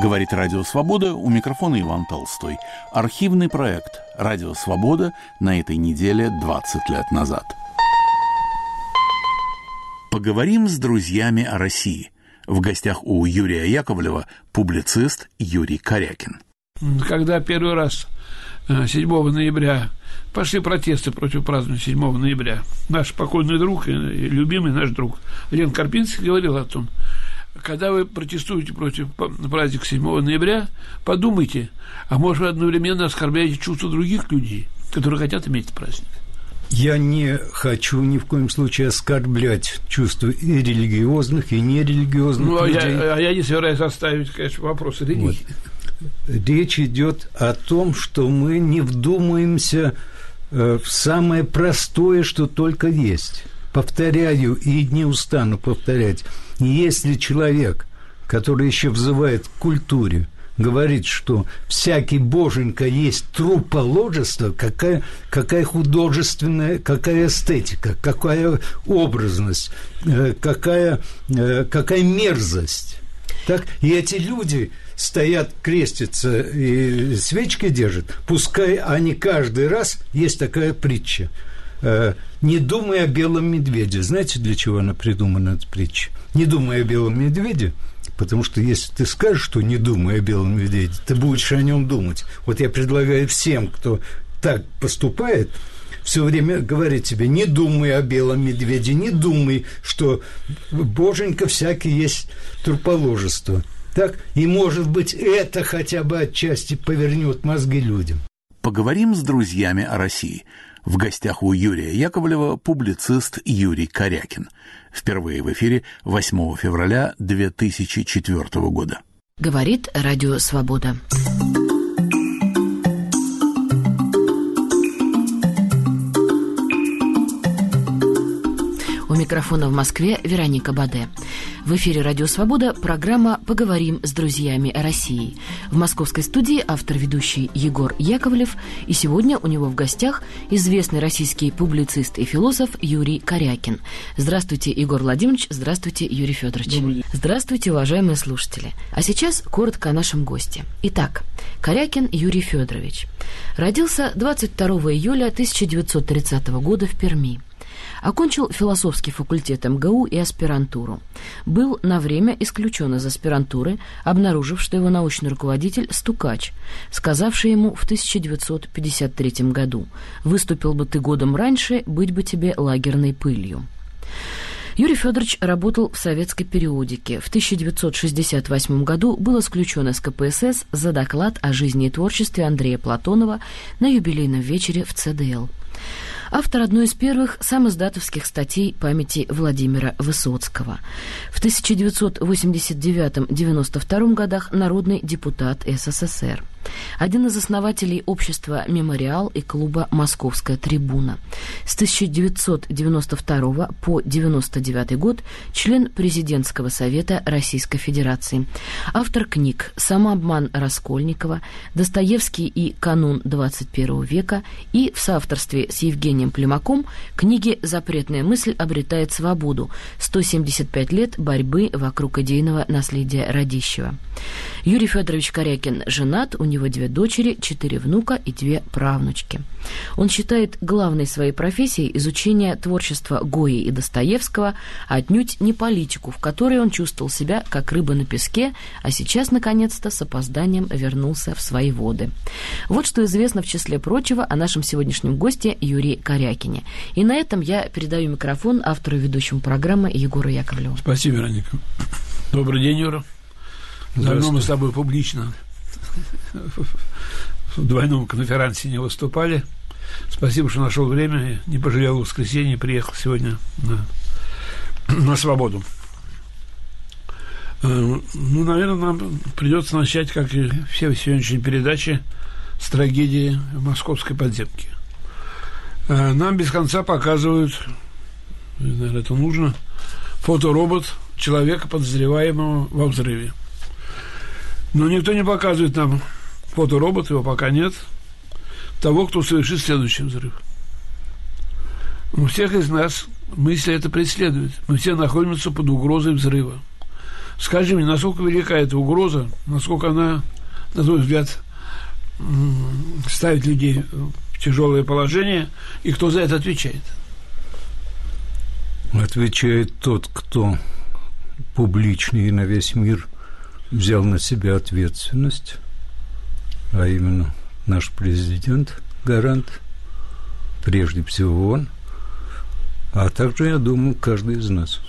Говорит Радио Свобода, у микрофона Иван Толстой. Архивный проект «Радио Свобода» на этой неделе 20 лет назад. Поговорим с друзьями о России. В гостях у Юрия Яковлева публицист Юрий Корякин. Когда первый раз 7 э, ноября пошли протесты против празднования 7 ноября, наш покойный друг и любимый наш друг Лен Карпинский говорил о том, когда вы протестуете против праздника 7 ноября, подумайте, а может вы одновременно оскорбляете чувства других людей, которые хотят иметь праздник. Я не хочу ни в коем случае оскорблять чувства и религиозных, и нерелигиозных ну, людей. А я, а я не собираюсь оставить, конечно, вопросы религии. Вот. Речь идет о том, что мы не вдумаемся э, в самое простое, что только есть. Повторяю и не устану повторять. Если человек, который еще взывает к культуре, говорит, что всякий боженька есть труположество, какая, какая художественная, какая эстетика, какая образность, э, какая, э, какая мерзость. Так? И эти люди стоят, крестятся и свечки держат, пускай они каждый раз, есть такая притча, э, не думай о белом медведе. Знаете, для чего она придумана, эта притча? Не думай о белом медведе – Потому что если ты скажешь, что не думай о белом медведе, ты будешь о нем думать. Вот я предлагаю всем, кто так поступает, все время говорить тебе, не думай о белом медведе, не думай, что боженька всякий есть труположество. Так? И, может быть, это хотя бы отчасти повернет мозги людям. Поговорим с друзьями о России – в гостях у Юрия Яковлева публицист Юрий Корякин. Впервые в эфире 8 февраля 2004 года. Говорит Радио Свобода. Микрофона в Москве Вероника Баде. В эфире «Радио Свобода» программа «Поговорим с друзьями о России». В московской студии автор-ведущий Егор Яковлев. И сегодня у него в гостях известный российский публицист и философ Юрий Корякин. Здравствуйте, Егор Владимирович. Здравствуйте, Юрий Федорович. Здравствуйте, уважаемые слушатели. А сейчас коротко о нашем госте. Итак, Корякин Юрий Федорович. Родился 22 июля 1930 года в Перми. Окончил философский факультет МГУ и аспирантуру. Был на время исключен из аспирантуры, обнаружив, что его научный руководитель – стукач, сказавший ему в 1953 году «Выступил бы ты годом раньше, быть бы тебе лагерной пылью». Юрий Федорович работал в советской периодике. В 1968 году был исключен из КПСС за доклад о жизни и творчестве Андрея Платонова на юбилейном вечере в ЦДЛ автор одной из первых самоздатовских статей памяти Владимира Высоцкого. В 1989-92 годах народный депутат СССР один из основателей общества «Мемориал» и клуба «Московская трибуна». С 1992 по 1999 год член президентского совета Российской Федерации. Автор книг «Самообман Раскольникова», «Достоевский и канун 21 века» и в соавторстве с Евгением Племаком книги «Запретная мысль обретает свободу. 175 лет борьбы вокруг идейного наследия Радищева». Юрий Федорович Корякин женат, у него две дочери, четыре внука и две правнучки. Он считает главной своей профессией изучение творчества Гои и Достоевского, а отнюдь не политику, в которой он чувствовал себя как рыба на песке, а сейчас, наконец-то, с опозданием вернулся в свои воды. Вот что известно в числе прочего о нашем сегодняшнем госте Юрии Корякине. И на этом я передаю микрофон автору ведущему программы Егору Яковлеву. Спасибо, Вероника. Добрый день, Юра. Давно мы с тобой публично в двойном конференции не выступали. Спасибо, что нашел время, не пожалел воскресенье, приехал сегодня на, на свободу. Э, ну, наверное, нам придется начать, как и все сегодняшние передачи, с трагедии в московской подземке. Э, нам без конца показывают, наверное, это нужно, фоторобот человека, подозреваемого во взрыве. Но никто не показывает нам фоторобот, его пока нет, того, кто совершит следующий взрыв. У всех из нас мысли это преследует. Мы все находимся под угрозой взрыва. Скажи мне, насколько велика эта угроза, насколько она, на твой взгляд, ставит людей в тяжелое положение, и кто за это отвечает? Отвечает тот, кто публично и на весь мир взял на себя ответственность, а именно наш президент, гарант, прежде всего он, а также, я думаю, каждый из нас.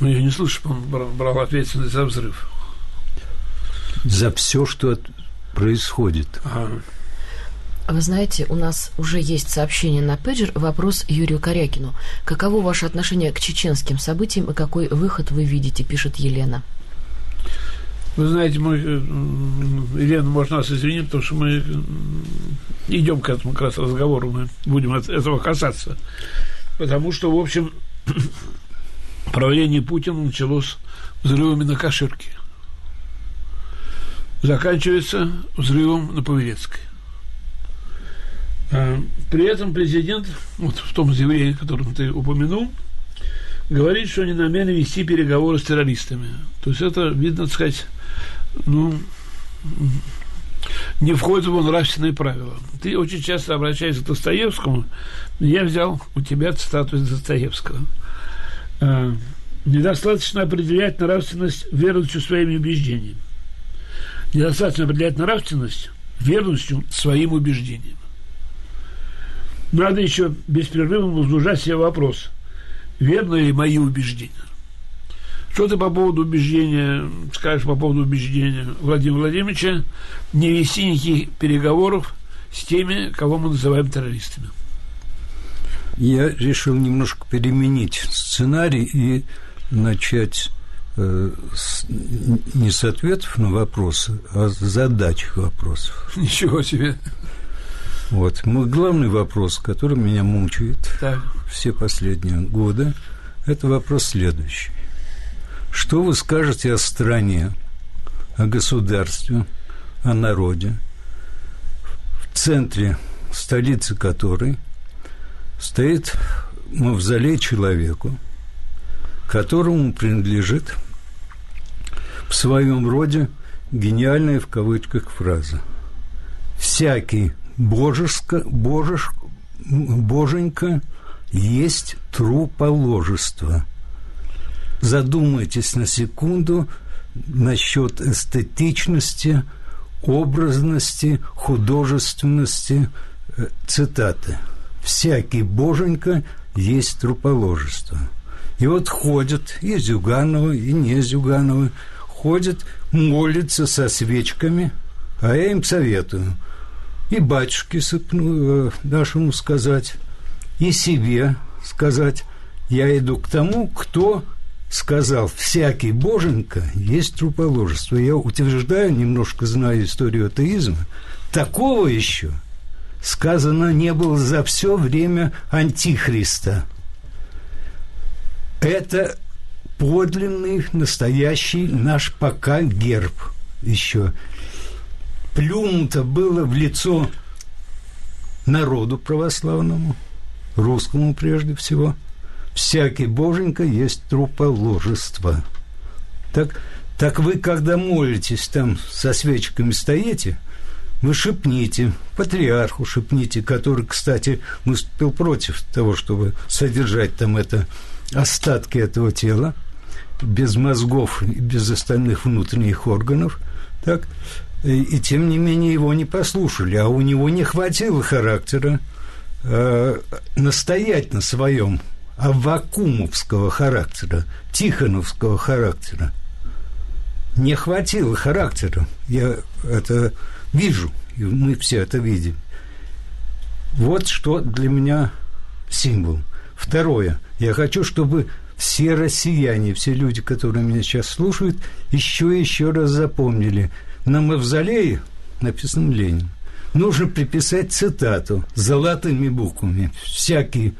Ну, я не слышу, что он брал ответственность за взрыв. За все, что происходит. Ага. Вы знаете, у нас уже есть сообщение на пейджер. Вопрос Юрию Корякину. Каково ваше отношение к чеченским событиям и какой выход вы видите, пишет Елена. Вы знаете, мы, э, Елена, можно нас извинить, потому что мы идем к этому как раз разговору, мы будем от этого касаться. Потому что, в общем, правление Путина началось взрывами на Каширке. Заканчивается взрывом на Павелецкой. А, при этом президент, вот в том заявлении, которое ты упомянул, говорит, что не намерен вести переговоры с террористами. То есть это, видно, так сказать, ну, не входит в нравственные правила. Ты очень часто обращаешься к Достоевскому. Я взял у тебя цитату из Достоевского. А, Недостаточно определять нравственность верностью своими убеждениями. Недостаточно определять нравственность верностью своим убеждениям. Надо еще беспрерывно возбуждать себе вопрос, верно ли мои убеждения. Что ты по поводу убеждения, скажешь по поводу убеждения Владимира Владимировича, не вести никаких переговоров с теми, кого мы называем террористами? Я решил немножко переменить сценарий и начать э, с, не с ответов на вопросы, а с задач вопросов. Ничего себе. Вот. Мой главный вопрос, который меня мучает так. все последние годы, это вопрос следующий. Что вы скажете о стране, о государстве, о народе, в центре столицы которой стоит мавзолей человеку, которому принадлежит в своем роде гениальная в кавычках фраза. «Всякий божеско, божеш, боженька есть труположество» задумайтесь на секунду насчет эстетичности, образности, художественности э, цитаты. «Всякий боженька есть труположество». И вот ходят и Зюгановы, и не Зюгановы, ходят, молятся со свечками, а я им советую и батюшке сыпну, э, нашему сказать, и себе сказать, я иду к тому, кто сказал, всякий боженка есть труположество. Я утверждаю, немножко знаю историю атеизма, такого еще сказано не было за все время Антихриста. Это подлинный, настоящий наш пока герб еще. Плюнуто было в лицо народу православному, русскому прежде всего – всякий боженька есть труположество. Так, так вы, когда молитесь, там со свечками стоите, вы шепните, патриарху шепните, который, кстати, выступил против того, чтобы содержать там это остатки этого тела, без мозгов и без остальных внутренних органов, так, и, и тем не менее его не послушали, а у него не хватило характера э, настоять на своем вакуумовского характера, тихоновского характера. Не хватило характера. Я это вижу, и мы все это видим. Вот что для меня символ. Второе. Я хочу, чтобы все россияне, все люди, которые меня сейчас слушают, еще и еще раз запомнили. На мавзолее написано Ленин. Нужно приписать цитату золотыми буквами. Всякий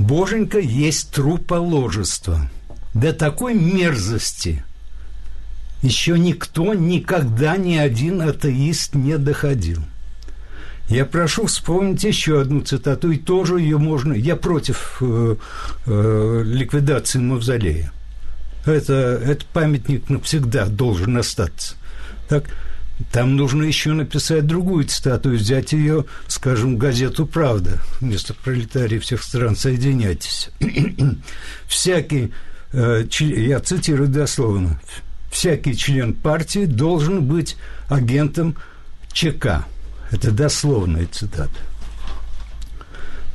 Боженька есть труположество. До такой мерзости еще никто, никогда ни один атеист не доходил. Я прошу вспомнить еще одну цитату, и тоже ее можно... Я против э, э, ликвидации мавзолея. Это, это памятник навсегда должен остаться. Так, там нужно еще написать другую цитату, взять ее, скажем, газету «Правда». Вместо пролетарии всех стран соединяйтесь. Всякий, э, я цитирую дословно, всякий член партии должен быть агентом ЧК. Это дословная цитата.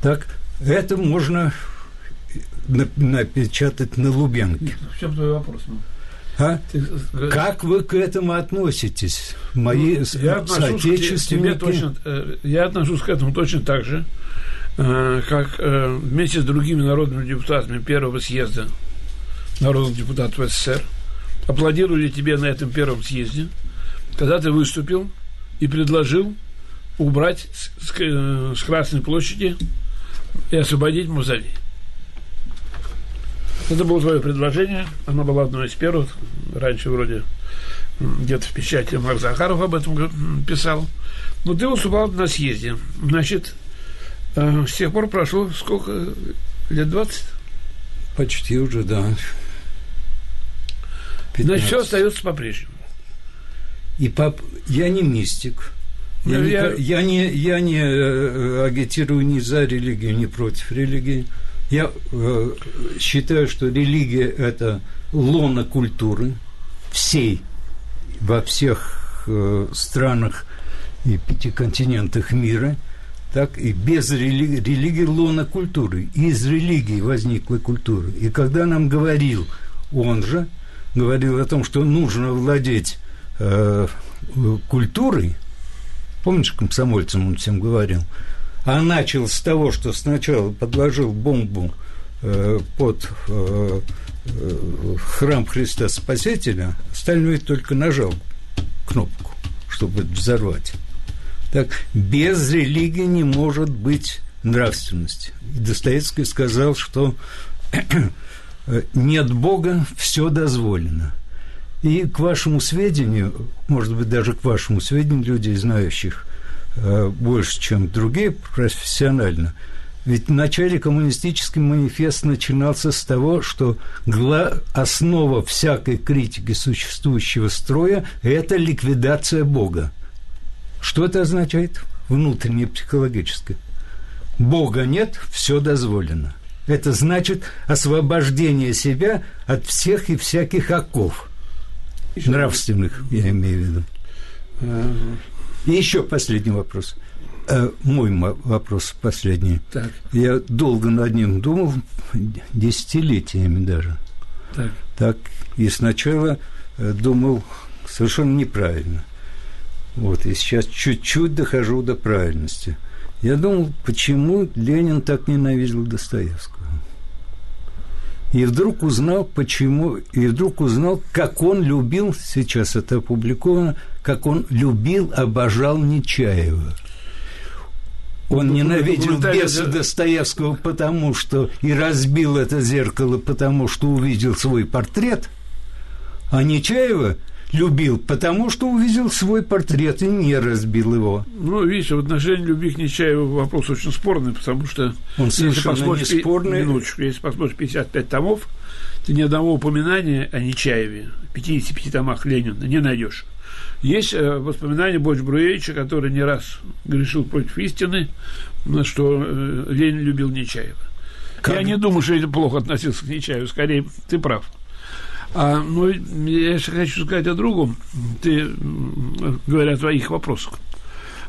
Так, это можно напечатать на Лубенке. В твой вопрос? Ну? А? Ты... Как вы к этому относитесь, мои ну, я соотечественники? Точно, э, я отношусь к этому точно так же, э, как э, вместе с другими народными депутатами первого съезда народных депутатов СССР аплодировали тебе на этом первом съезде, когда ты выступил и предложил убрать с, с Красной площади и освободить мавзолей. Это было твое предложение. Оно было одно из первых. Раньше вроде где-то в печати Марк Захаров об этом писал. Но ты выступал на съезде. Значит, э, с тех пор прошло сколько? Лет 20? Почти уже, да. 15. Значит, все остается по-прежнему. И пап... я не мистик. Я, ну, я... Не, я не, я не э, агитирую ни за религию, ни против религии. Я э, считаю, что религия – это лона культуры всей, во всех э, странах и пяти континентах мира, так и без религии, религии лона культуры. Из религии возникла культура. И когда нам говорил он же, говорил о том, что нужно владеть э, культурой, помнишь, комсомольцам он всем говорил – а начал с того, что сначала подложил бомбу э, под э, э, храм Христа Спасителя, остальное только нажал кнопку, чтобы взорвать. Так, без религии не может быть нравственности. И Достоевский сказал, что нет Бога, все дозволено. И к вашему сведению, может быть, даже к вашему сведению людей, знающих больше, чем другие профессионально. Ведь в начале коммунистический манифест начинался с того, что основа всякой критики существующего строя – это ликвидация Бога. Что это означает? Внутреннее психологическое. Бога нет, все дозволено. Это значит освобождение себя от всех и всяких оков. Еще нравственных, я имею в виду. И еще последний вопрос. Э, мой вопрос последний. Так. Я долго над ним думал, десятилетиями даже. Так. Так. И сначала э, думал совершенно неправильно. Вот, и сейчас чуть-чуть дохожу до правильности. Я думал, почему Ленин так ненавидел Достоевского. И вдруг узнал, почему, и вдруг узнал, как он любил, сейчас это опубликовано, как он любил, обожал Нечаева. Он ненавидел беса Достоевского, потому что и разбил это зеркало, потому что увидел свой портрет, а Нечаева – любил, потому что увидел свой портрет и не разбил его. Ну, видите, в отношении любви к Нечаеву вопрос очень спорный, потому что... Он совершенно не спорный. Минуточку, если посмотришь 55 томов, ты ни одного упоминания о Нечаеве, 55 томах Ленина, не найдешь. Есть э, воспоминания Больш Бруевича, который не раз грешил против истины, что э, Ленин любил Нечаева. Как? Я не думаю, что это плохо относился к Нечаеву, скорее, ты прав. А, ну, я еще хочу сказать о другом. Ты, говоря о твоих вопросах.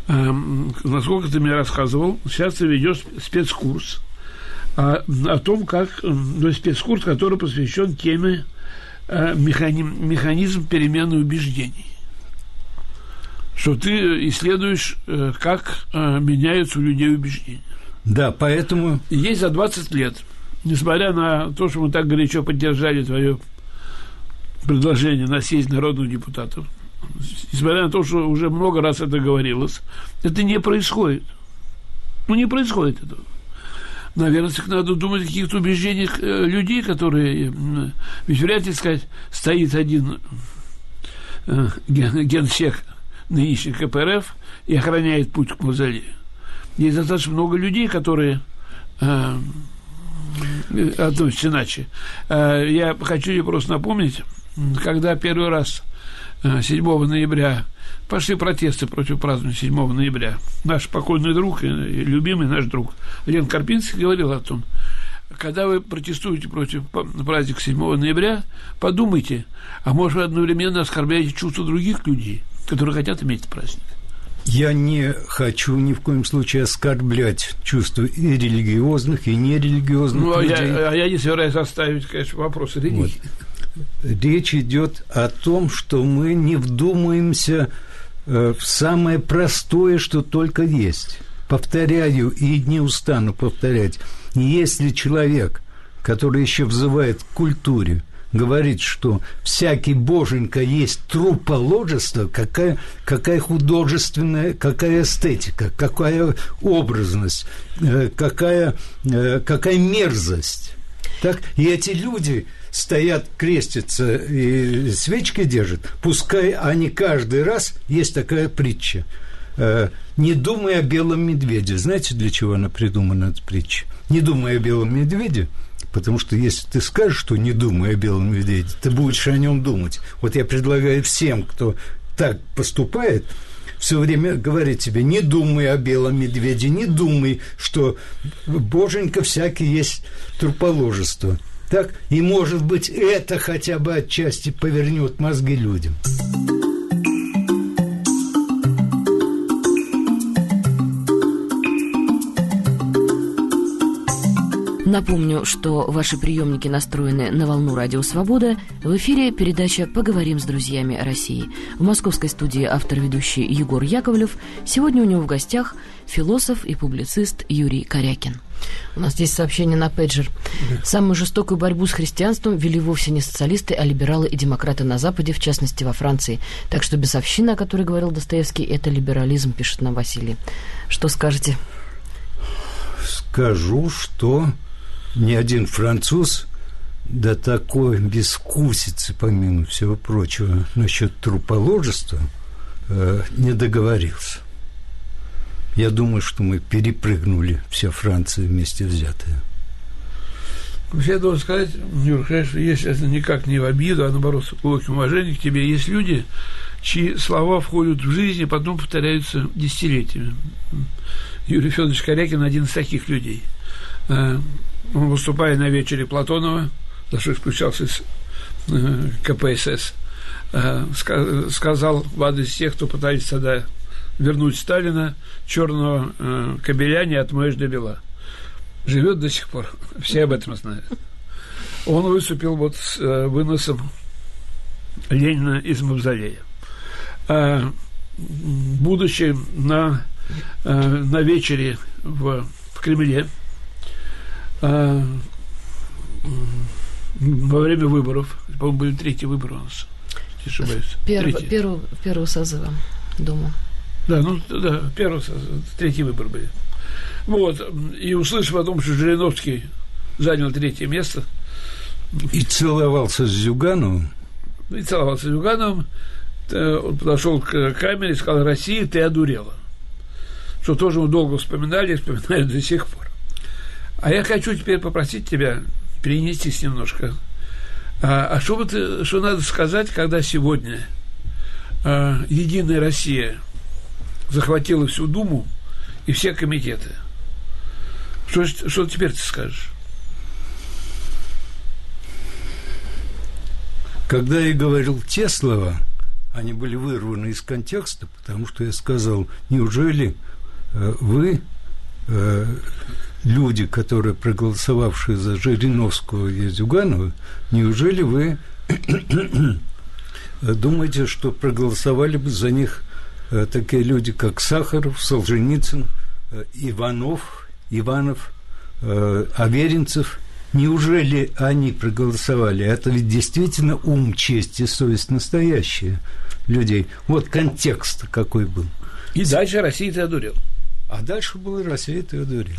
А, насколько ты мне рассказывал, сейчас ты ведешь спецкурс а, о том, как ну, спецкурс, который посвящен теме а, механизм, механизм перемены убеждений. Что ты исследуешь, э, как а, меняются у людей убеждения. Да, поэтому... Есть за 20 лет, несмотря на то, что мы так горячо поддержали твое предложение на съезд народных депутатов, несмотря на то, что уже много раз это говорилось, это не происходит. Ну, не происходит этого. Наверное, надо думать о каких-то убеждениях э, людей, которые... Ведь вряд ли сказать, стоит один э, ген, генсек нынешний КПРФ и охраняет путь к мавзолею. Есть достаточно много людей, которые э, относится иначе. Я хочу тебе просто напомнить, когда первый раз 7 ноября пошли протесты против празднования 7 ноября. Наш покойный друг и любимый наш друг Лен Карпинский говорил о том, когда вы протестуете против праздника 7 ноября, подумайте, а может вы одновременно оскорбляете чувства других людей, которые хотят иметь праздник. Я не хочу ни в коем случае оскорблять чувства и религиозных, и нерелигиозных ну, людей. Я, а я не собираюсь оставить, конечно, вопрос религии. Вот. Речь идет о том, что мы не вдумаемся э, в самое простое, что только есть. Повторяю и не устану повторять. Если человек, который еще взывает к культуре, говорит, что всякий боженька есть труположество, какая, какая художественная, какая эстетика, какая образность, э, какая, э, какая мерзость. Так? И эти люди стоят, крестятся и свечки держат, пускай они каждый раз, есть такая притча, э, не думай о белом медведе. Знаете, для чего она придумана, эта притча? Не думай о белом медведе – Потому что если ты скажешь, что не думай о белом медведе, ты будешь о нем думать. Вот я предлагаю всем, кто так поступает, все время говорить тебе, не думай о белом медведе, не думай, что боженька всякий есть труположество. Так? И, может быть, это хотя бы отчасти повернет мозги людям. Напомню, что ваши приемники настроены на волну Радио Свобода. В эфире передача «Поговорим с друзьями России». В московской студии автор-ведущий Егор Яковлев. Сегодня у него в гостях философ и публицист Юрий Корякин. У нас здесь сообщение на пейджер. Самую жестокую борьбу с христианством вели вовсе не социалисты, а либералы и демократы на Западе, в частности во Франции. Так что бесовщина, о которой говорил Достоевский, это либерализм, пишет нам Василий. Что скажете? Скажу, что ни один француз до такой бескусицы, помимо всего прочего, насчет труположества э, не договорился. Я думаю, что мы перепрыгнули вся Франция вместе взятая. Я должен сказать, Юр, конечно, если это никак не в обиду, а наоборот, с глубоким уважением к тебе, есть люди, чьи слова входят в жизнь и потом повторяются десятилетиями. Юрий Федорович Корякин один из таких людей. Выступая на вечере Платонова, за что исключался из э, КПСС, э, сказал в адрес тех, кто пытается тогда вернуть Сталина, черного э, кобеля не отмоешь до бела. Живет до сих пор. Все об этом знают. Он выступил вот с выносом Ленина из мавзолея. Будучи на, на вечере в, в Кремле, а, во время выборов, по-моему, были третьи выборы у нас, не ошибаюсь. Перв, первого, первого созыва Дума. Да, ну да, первый, третий выбор были. Вот, и услышав о том, что Жириновский занял третье место. И целовался с Зюгановым. И целовался с Зюгановым. Он подошел к камере и сказал, Россия, ты одурела. Что тоже мы долго вспоминали и вспоминали до сих пор. А я хочу теперь попросить тебя перенестись немножко. А, а что, вот, что надо сказать, когда сегодня а, Единая Россия захватила всю Думу и все комитеты? Что, что теперь ты скажешь? Когда я говорил те слова, они были вырваны из контекста, потому что я сказал, неужели э, вы э, люди, которые проголосовавшие за Жириновского и Зюганова, неужели вы думаете, что проголосовали бы за них э, такие люди, как Сахаров, Солженицын, э, Иванов, Иванов, э, Аверинцев? Неужели они проголосовали? Это ведь действительно ум, честь и совесть настоящие людей. Вот контекст какой был. И дальше Россия ты одурил. А дальше была Россия ты одурил.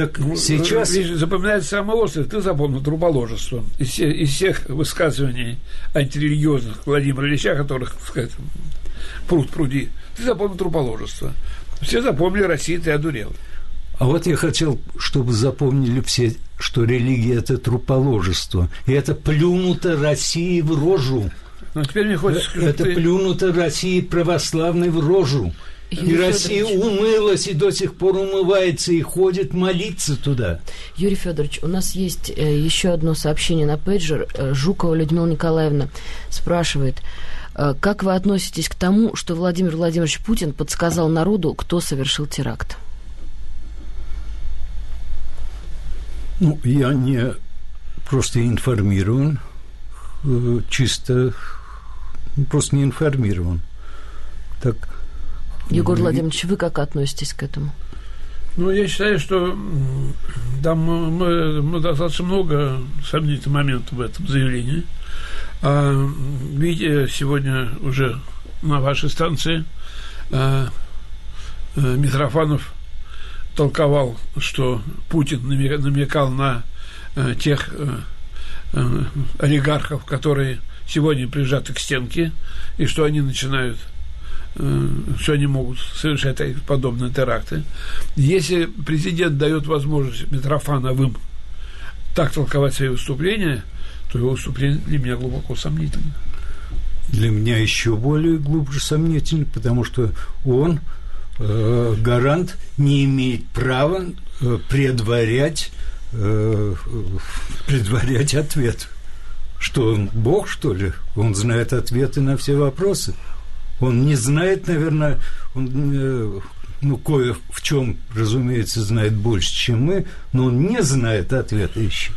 Так ну, сейчас... Видишь, запоминается самый острый, ты запомнил труположество. Из, всех, из всех высказываний антирелигиозных Владимира Ильича, которых, так сказать, пруд пруди, ты запомнил труположество. Все запомнили Россию, ты одурел. А вот я хотел, чтобы запомнили все, что религия – это труположество. И это плюнуто России в рожу. Ну, теперь мне хочется... Это ты... плюнуто России православной в рожу. Юрий и Россия умылась и до сих пор умывается и ходит молиться туда. Юрий Федорович, у нас есть э, еще одно сообщение на пейджер. Э, Жукова Людмила Николаевна спрашивает, э, как вы относитесь к тому, что Владимир Владимирович Путин подсказал народу, кто совершил теракт? Ну, я не просто информирован, э, чисто просто не информирован. Так. Егор Владимирович, вы как относитесь к этому? Ну, я считаю, что там мы, мы достаточно много сомнительных моментов в этом заявлении. А, видите, сегодня уже на вашей станции а, а, Митрофанов толковал, что Путин намекал на э, тех э, э, олигархов, которые сегодня прижаты к стенке, и что они начинают что они могут совершать подобные теракты. Если президент дает возможность Митрофановым так толковать свои выступления, то его выступление для меня глубоко сомнительно. Для меня еще более глубже сомнительно, потому что он Э, гарант не имеет права э, предварять, э, предварять ответ. Что он Бог, что ли? Он знает ответы на все вопросы. Он не знает, наверное, он, ну, кое в чем, разумеется, знает больше, чем мы, но он не знает ответа еще.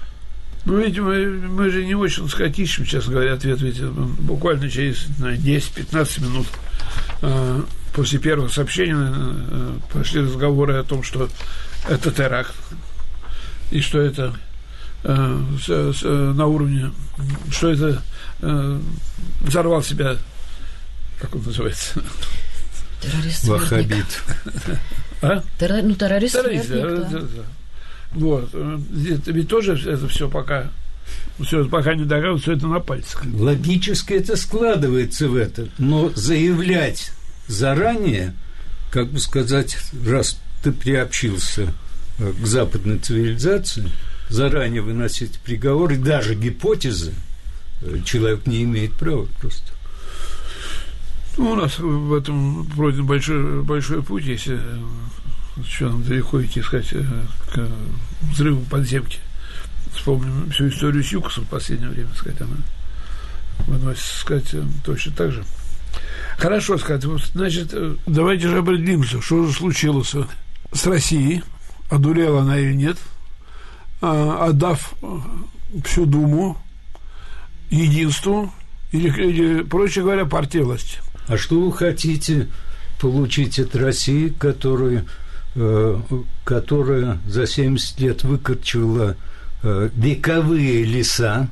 Ну, видимо, мы же не очень скатишься, честно говоря, ответ ведь буквально через 10-15 минут после первого сообщения э, пошли разговоры о том, что это теракт, и что это э, с, с, на уровне, что это э, взорвал себя, как он называется? Террорист. Вахабит. А? Террор, ну, террорист. Террорист, да, да. да. Вот. Это ведь тоже это все пока все, пока не доказывают, все это на пальцах. Логически это складывается в это, но заявлять заранее, как бы сказать, раз ты приобщился э, к западной цивилизации, заранее выносить приговоры, даже гипотезы, э, человек не имеет права просто. Ну, у нас в этом пройден большой, большой путь, если еще нам далеко идти, сказать, э, к взрыву подземки. Вспомним всю историю с Юкосом в последнее время, сказать, она выносится, сказать, точно так же. Хорошо сказать. Значит, э, давайте же определимся, что же случилось с Россией. Одурела она или нет. А, отдав э, всю Думу единству или, или, проще говоря, партии власти. А что вы хотите получить от России, которую, э, которая за 70 лет выкорчевала э, вековые леса,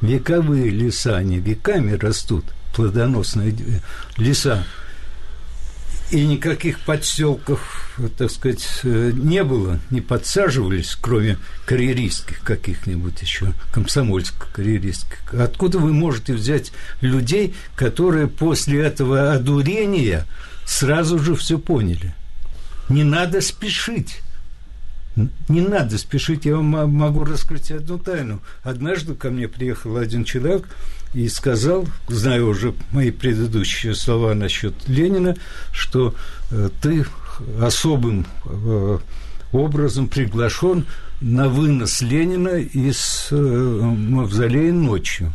вековые леса, они веками растут – плодоносные леса. И никаких подселков, так сказать, не было, не подсаживались, кроме карьеристских каких-нибудь еще, комсомольско-карьеристских. Откуда вы можете взять людей, которые после этого одурения сразу же все поняли? Не надо спешить. Не надо спешить, я вам могу раскрыть одну тайну. Однажды ко мне приехал один человек и сказал, зная уже мои предыдущие слова насчет Ленина, что э, ты особым э, образом приглашен на вынос Ленина из э, мавзолея ночью.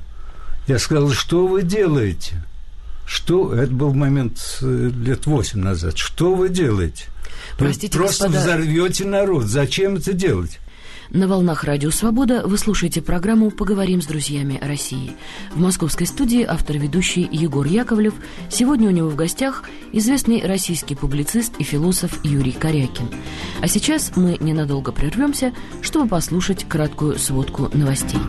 Я сказал, что вы делаете? Что? Это был момент лет восемь назад. Что вы делаете? Простите, Вы просто господа... взорвете народ. Зачем это делать? На волнах Радио Свобода вы слушаете программу «Поговорим с друзьями России». В московской студии автор-ведущий Егор Яковлев. Сегодня у него в гостях известный российский публицист и философ Юрий Корякин. А сейчас мы ненадолго прервемся, чтобы послушать краткую сводку новостей.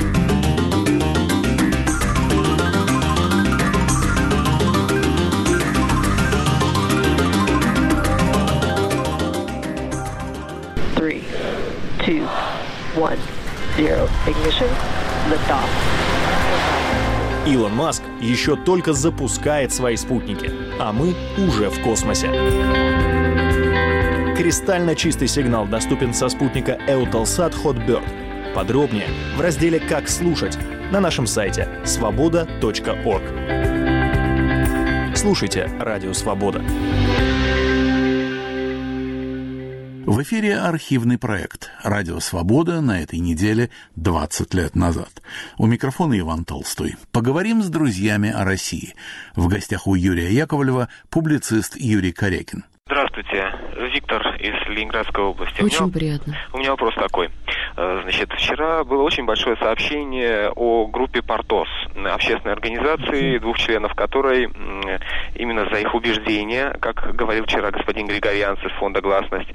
Zero, ignition, liftoff. Илон Маск еще только запускает свои спутники, а мы уже в космосе. Кристально чистый сигнал доступен со спутника Eutelsat Hotbird. Подробнее в разделе «Как слушать» на нашем сайте свобода.орг. Слушайте «Радио Свобода». В эфире архивный проект «Радио Свобода» на этой неделе 20 лет назад. У микрофона Иван Толстой. Поговорим с друзьями о России. В гостях у Юрия Яковлева публицист Юрий Корякин. Здравствуйте, Виктор из Ленинградской области. Очень у меня, приятно. У меня вопрос такой. Э, значит, вчера было очень большое сообщение о группе «Портос», общественной организации, двух членов которой именно за их убеждения, как говорил вчера господин Григорьянц из фонда «Гласность»,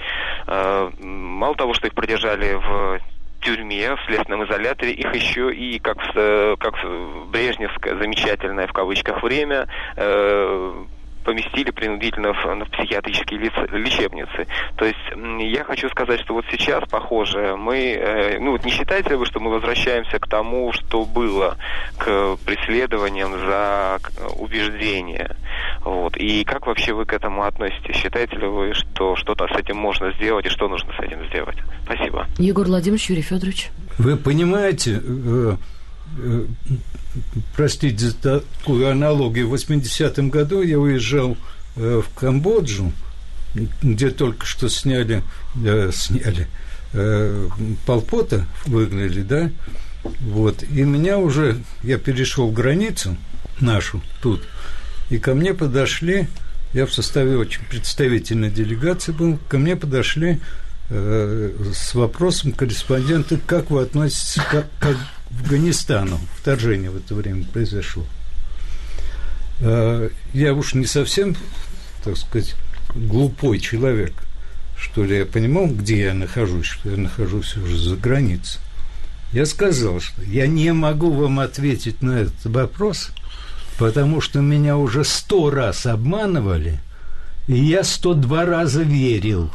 э, мало того, что их продержали в тюрьме, в следственном изоляторе, их еще и, как в, э, как в брежневское замечательное в кавычках время, поместили принудительно в, в психиатрические лечебницы. То есть я хочу сказать, что вот сейчас, похоже, мы, э, ну вот не считаете ли вы, что мы возвращаемся к тому, что было, к преследованиям за убеждения? Вот. И как вообще вы к этому относитесь? Считаете ли вы, что что-то с этим можно сделать и что нужно с этим сделать? Спасибо. Егор Владимирович, Юрий Федорович. Вы понимаете, э, э, простите за такую аналогию, в 80-м году я уезжал э, в Камбоджу, где только что сняли, э, сняли э, Полпота, выгнали, да, вот, и меня уже, я перешел границу нашу тут, и ко мне подошли, я в составе очень представительной делегации был, ко мне подошли э, с вопросом корреспонденты, как вы относитесь к, к Афганистану. Вторжение в это время произошло. Э, я уж не совсем, так сказать, глупой человек, что ли, я понимал, где я нахожусь, что я нахожусь уже за границей. Я сказал, что я не могу вам ответить на этот вопрос, потому что меня уже сто раз обманывали, и я сто два раза верил.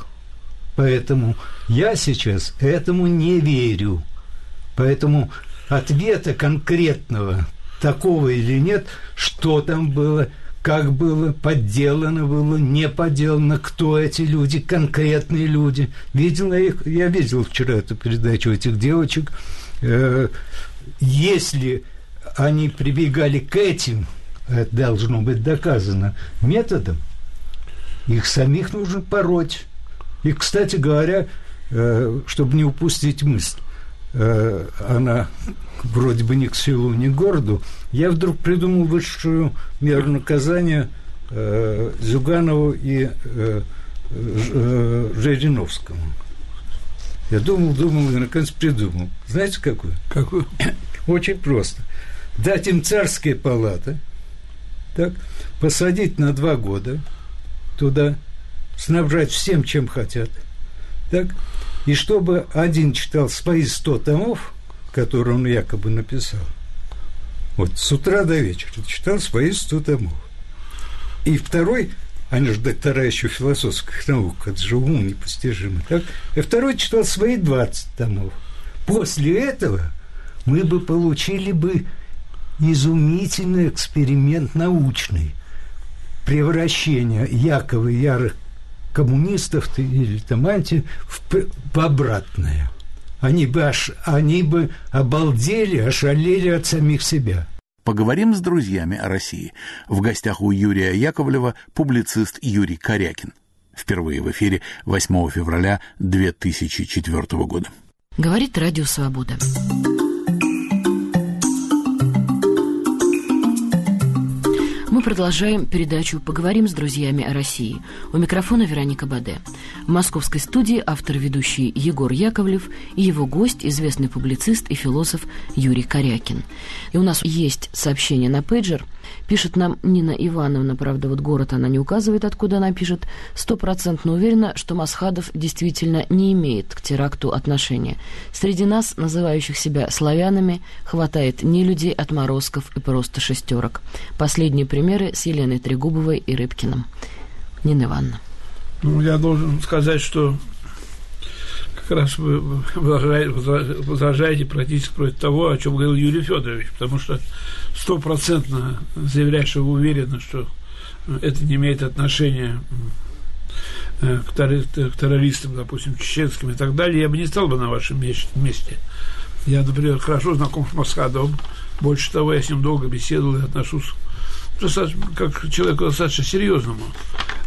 Поэтому я сейчас этому не верю. Поэтому ответа конкретного, такого или нет, что там было, как было, подделано было, не подделано, кто эти люди, конкретные люди. Видел я их, я видел вчера эту передачу этих девочек. Э, если они прибегали к этим, это должно быть доказано, методом, их самих нужно пороть. И, кстати говоря, э, чтобы не упустить мысль, Э, она вроде бы ни к селу, ни к городу, я вдруг придумал высшую меру наказания э, Зюганову и э, э, Жириновскому. Я думал, думал и наконец придумал. Знаете, какую? Какую? Очень просто. Дать им царские палаты, так, посадить на два года туда, снабжать всем, чем хотят, так, и чтобы один читал свои сто томов, которые он якобы написал, вот с утра до вечера читал свои сто томов. И второй, они же доктора еще философских наук, это же уму непостижимо, так? И второй читал свои 20 томов. После этого мы бы получили бы изумительный эксперимент научный превращение якобы ярых коммунистов или там анти в, в обратное. Они бы, аж, они бы обалдели, ошалели от самих себя. Поговорим с друзьями о России. В гостях у Юрия Яковлева публицист Юрий Корякин. Впервые в эфире 8 февраля 2004 года. Говорит Радио Свобода. Продолжаем передачу «Поговорим с друзьями о России». У микрофона Вероника Баде. В московской студии автор-ведущий Егор Яковлев и его гость, известный публицист и философ Юрий Корякин. И у нас есть сообщение на пейджер – Пишет нам Нина Ивановна, правда, вот город она не указывает, откуда она пишет, стопроцентно уверена, что Масхадов действительно не имеет к теракту отношения. Среди нас, называющих себя славянами, хватает не людей отморозков и просто шестерок. Последние примеры с Еленой Трегубовой и Рыбкиным. Нина Ивановна. Ну, я должен сказать, что как раз вы возражаете практически против того, о чем говорил Юрий Федорович, потому что стопроцентно заявляешь, что вы уверены, что это не имеет отношения э, к, террористам, допустим, чеченским и так далее, я бы не стал бы на вашем месте. Я, например, хорошо знаком с Масхадовым. Больше того, я с ним долго беседовал и отношусь как к человеку достаточно серьезному.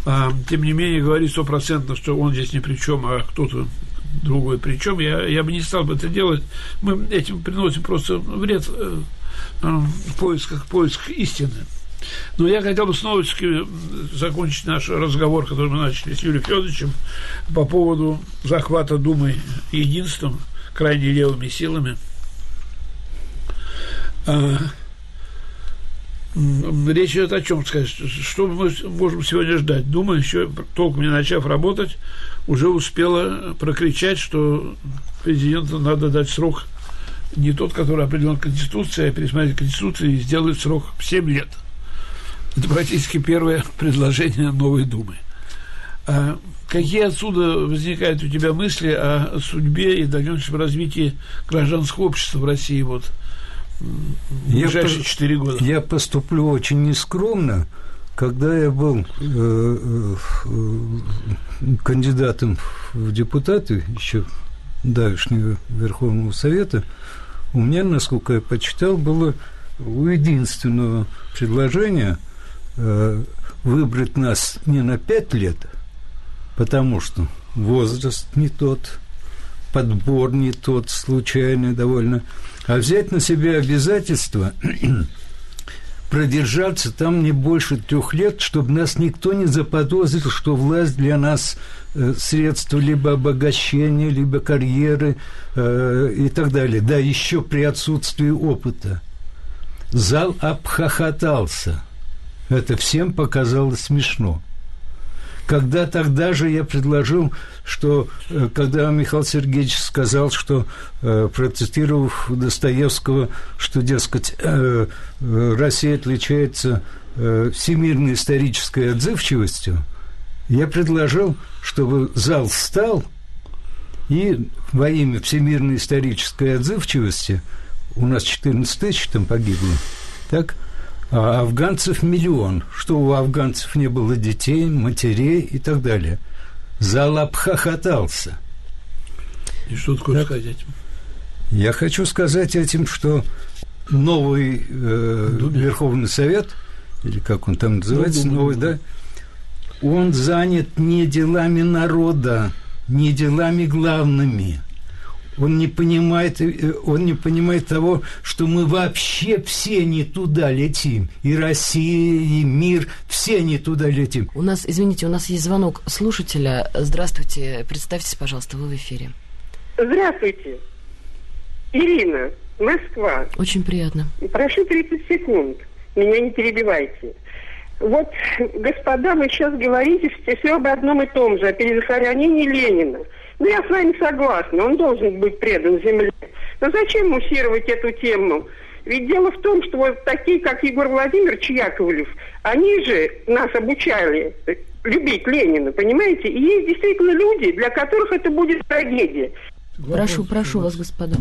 А, тем не менее, говорить стопроцентно, что он здесь ни при чем, а кто-то другой при чем, я, я бы не стал бы это делать. Мы этим приносим просто вред э, э, в поисках, поисках истины. Но я хотел бы снова закончить наш разговор, который мы начали с Юрием Федоровичем по поводу захвата Думы единством, крайне левыми силами. Речь идет о чем сказать? Что мы можем сегодня ждать? Думаю, еще толком не начав работать, уже успела прокричать, что президенту надо дать срок не тот, который определен Конституцией, а пересмотреть Конституцию и сделать срок 7 лет. Это практически первое предложение новой Думы. А какие отсюда возникают у тебя мысли о судьбе и дальнейшем развитии гражданского общества в России вот – в ближайшие четыре года? Я поступлю очень нескромно. Когда я был э, э, кандидатом в депутаты еще давешнего Верховного Совета, у меня, насколько я почитал, было у единственного предложения э, выбрать нас не на пять лет, потому что возраст не тот, подбор не тот, случайный довольно, а взять на себя обязательство продержаться там не больше трех лет, чтобы нас никто не заподозрил, что власть для нас э, средство либо обогащения, либо карьеры э, и так далее. Да, еще при отсутствии опыта. Зал обхохотался. Это всем показалось смешно когда тогда же я предложил, что э, когда Михаил Сергеевич сказал, что, э, процитировав Достоевского, что, дескать, э, Россия отличается всемирной исторической отзывчивостью, я предложил, чтобы зал встал и во имя всемирной исторической отзывчивости у нас 14 тысяч там погибло, так – а афганцев миллион, что у афганцев не было детей, матерей и так далее. Зал обхохотался. И что такое сказать этим? Я хочу сказать этим, что новый э, Верховный Совет, или как он там называется, Думаю, новый, да, он занят не делами народа, не делами главными – он не понимает, э, он не понимает того, что мы вообще все не туда летим. И Россия, и мир, все не туда летим. У нас, извините, у нас есть звонок слушателя. Здравствуйте, представьтесь, пожалуйста, вы в эфире. Здравствуйте. Ирина, Москва. Очень приятно. Прошу 30 секунд. Меня не перебивайте. Вот, господа, вы сейчас говорите все об одном и том же, о перезахоронении Ленина – ну, я с вами согласна, он должен быть предан земле. Но зачем муссировать эту тему? Ведь дело в том, что вот такие, как Егор Владимирович Яковлев, они же нас обучали любить Ленина, понимаете? И есть действительно люди, для которых это будет трагедия. Прошу, прошу вас, господа.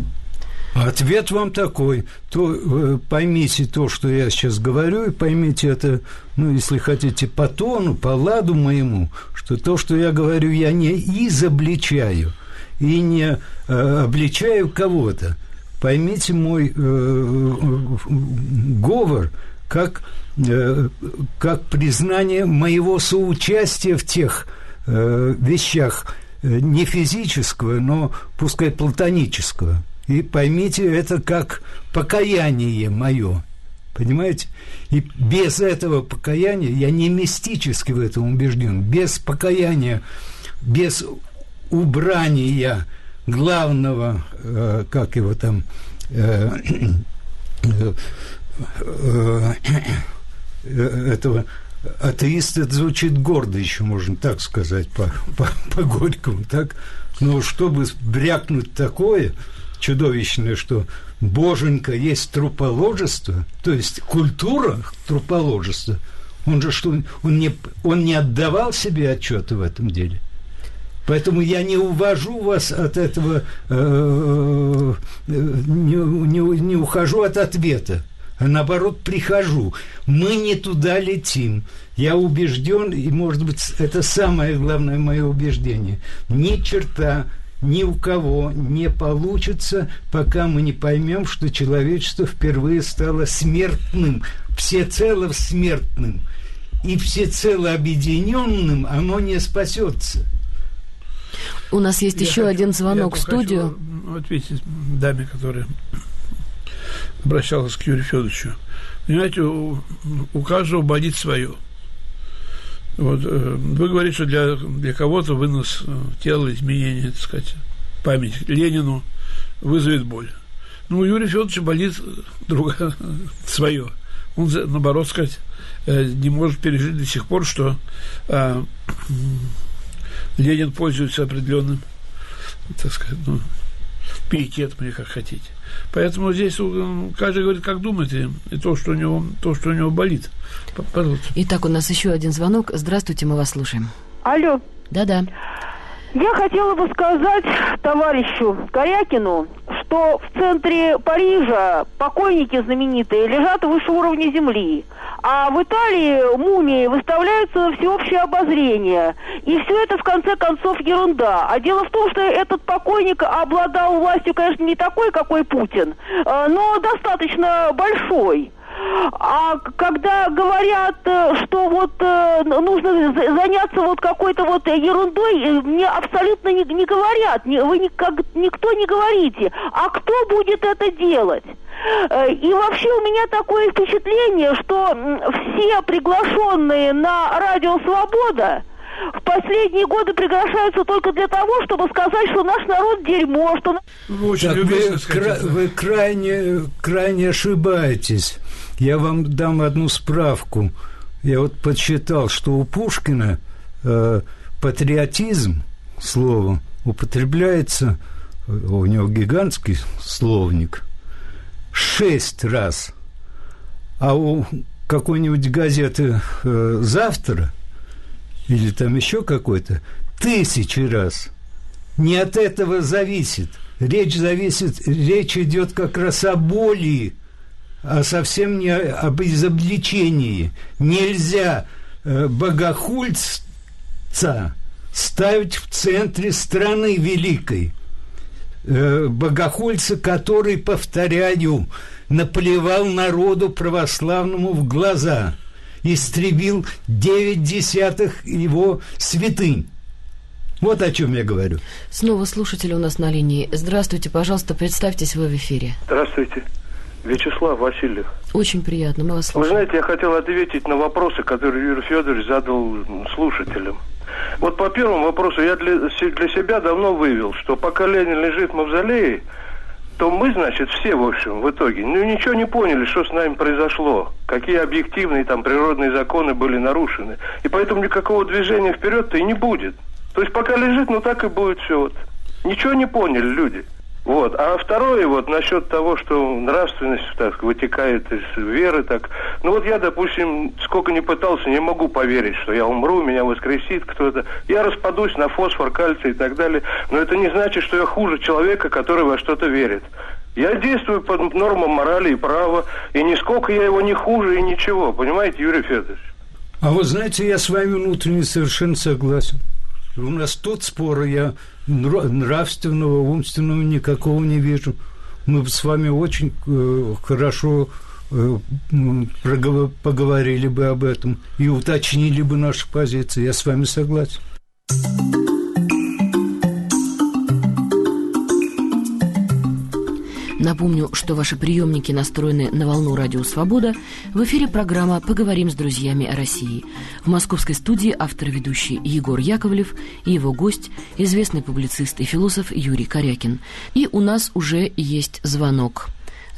Ответ вам такой. То, э, поймите то, что я сейчас говорю, и поймите это, ну, если хотите, по тону, по ладу моему, что то, что я говорю, я не изобличаю и не э, обличаю кого-то. Поймите мой э, говор как, э, как признание моего соучастия в тех э, вещах, э, не физического, но пускай платонического. И поймите это как покаяние мое. Понимаете? И без этого покаяния, я не мистически в этом убежден, без покаяния, без убрания главного, э, как его там, э, э, э, этого атеист это звучит гордо еще, можно так сказать, по, по, по Горькому, так? Но чтобы брякнуть такое, чудовищное, что боженька есть труположество, то есть культура труположества, он же что, он не, он не отдавал себе отчета в этом деле. Поэтому я не увожу вас от этого, э, не, не, не ухожу от ответа. а наоборот прихожу. Мы не туда летим. Я убежден, и, может быть, это самое главное мое убеждение. Ни черта ни у кого не получится, пока мы не поймем, что человечество впервые стало смертным, всецело смертным. И всецело объединенным оно не спасется. У нас есть Я еще хочу- один звонок я в студию. Хочу ответить даме, которая обращалась к Юрию Федоровичу. Понимаете, у, у каждого болит свое. Вот, э, вы говорите, что для, для кого-то вынос э, тела, изменение, так сказать, память Ленину вызовет боль. Ну, у Юрия Федоровича болит другое, свое. Он, наоборот, сказать, э, не может пережить до сих пор, что э, Ленин пользуется определенным, так сказать, ну, пиететом, или как хотите. Поэтому здесь э, каждый говорит, как думает, и, и то, что у него, то, что у него болит. Пожалуйста. Итак, у нас еще один звонок. Здравствуйте, мы вас слушаем. Алло, Да-да. я хотела бы сказать товарищу Корякину, что в центре Парижа покойники знаменитые лежат выше уровня земли, а в Италии мумии выставляются на всеобщее обозрение. И все это, в конце концов, ерунда. А дело в том, что этот покойник обладал властью, конечно, не такой, какой Путин, э, но достаточно большой. А когда говорят, э, что вот э, нужно за- заняться вот какой-то вот ерундой, э, мне абсолютно не, не говорят, вы никак, никто не говорите, а кто будет это делать? И вообще у меня такое впечатление, что все приглашенные на радио «Свобода» в последние годы приглашаются только для того, чтобы сказать, что наш народ дерьмо, что Вы очень Так вы, кра- вы крайне, крайне ошибаетесь. Я вам дам одну справку. Я вот подсчитал, что у Пушкина э, патриотизм, слово, употребляется, э, у него гигантский словник, шесть раз. А у какой-нибудь газеты э, «Завтра» или там еще какой-то тысячи раз. Не от этого зависит. Речь зависит, речь идет как раз о боли, совсем не об изобличении. Нельзя э, богохульца ставить в центре страны великой. Э, богохульца, который, повторяю, наплевал народу православному в глаза, истребил девять десятых его святынь. Вот о чем я говорю. Снова слушатель у нас на линии. Здравствуйте, пожалуйста, представьтесь вы в эфире. Здравствуйте. Вячеслав Васильев. Очень приятно, мы вас Вы слушаем. знаете, я хотел ответить на вопросы, которые Юрий Федорович задал слушателям. Вот по первому вопросу я для, для себя давно вывел, что пока Ленин лежит в мавзолее, то мы, значит, все, в общем, в итоге, ну, ничего не поняли, что с нами произошло, какие объективные там природные законы были нарушены. И поэтому никакого движения вперед-то и не будет. То есть пока лежит, ну так и будет все. Вот. Ничего не поняли люди. Вот. А второе, вот насчет того, что нравственность так вытекает из веры, так. Ну вот я, допустим, сколько не пытался, не могу поверить, что я умру, меня воскресит кто-то. Я распадусь на фосфор, кальций и так далее. Но это не значит, что я хуже человека, который во что-то верит. Я действую по нормам морали и права, и нисколько я его не хуже и ничего. Понимаете, Юрий Федорович? А вот знаете, я с вами внутренне совершенно согласен. У нас тот спор, я нравственного, умственного никакого не вижу. Мы с вами очень э, хорошо э, поговорили бы об этом и уточнили бы наши позиции. Я с вами согласен. Напомню, что ваши приемники настроены на волну Радио Свобода. В эфире программа «Поговорим с друзьями о России». В московской студии автор-ведущий Егор Яковлев и его гость, известный публицист и философ Юрий Корякин. И у нас уже есть звонок.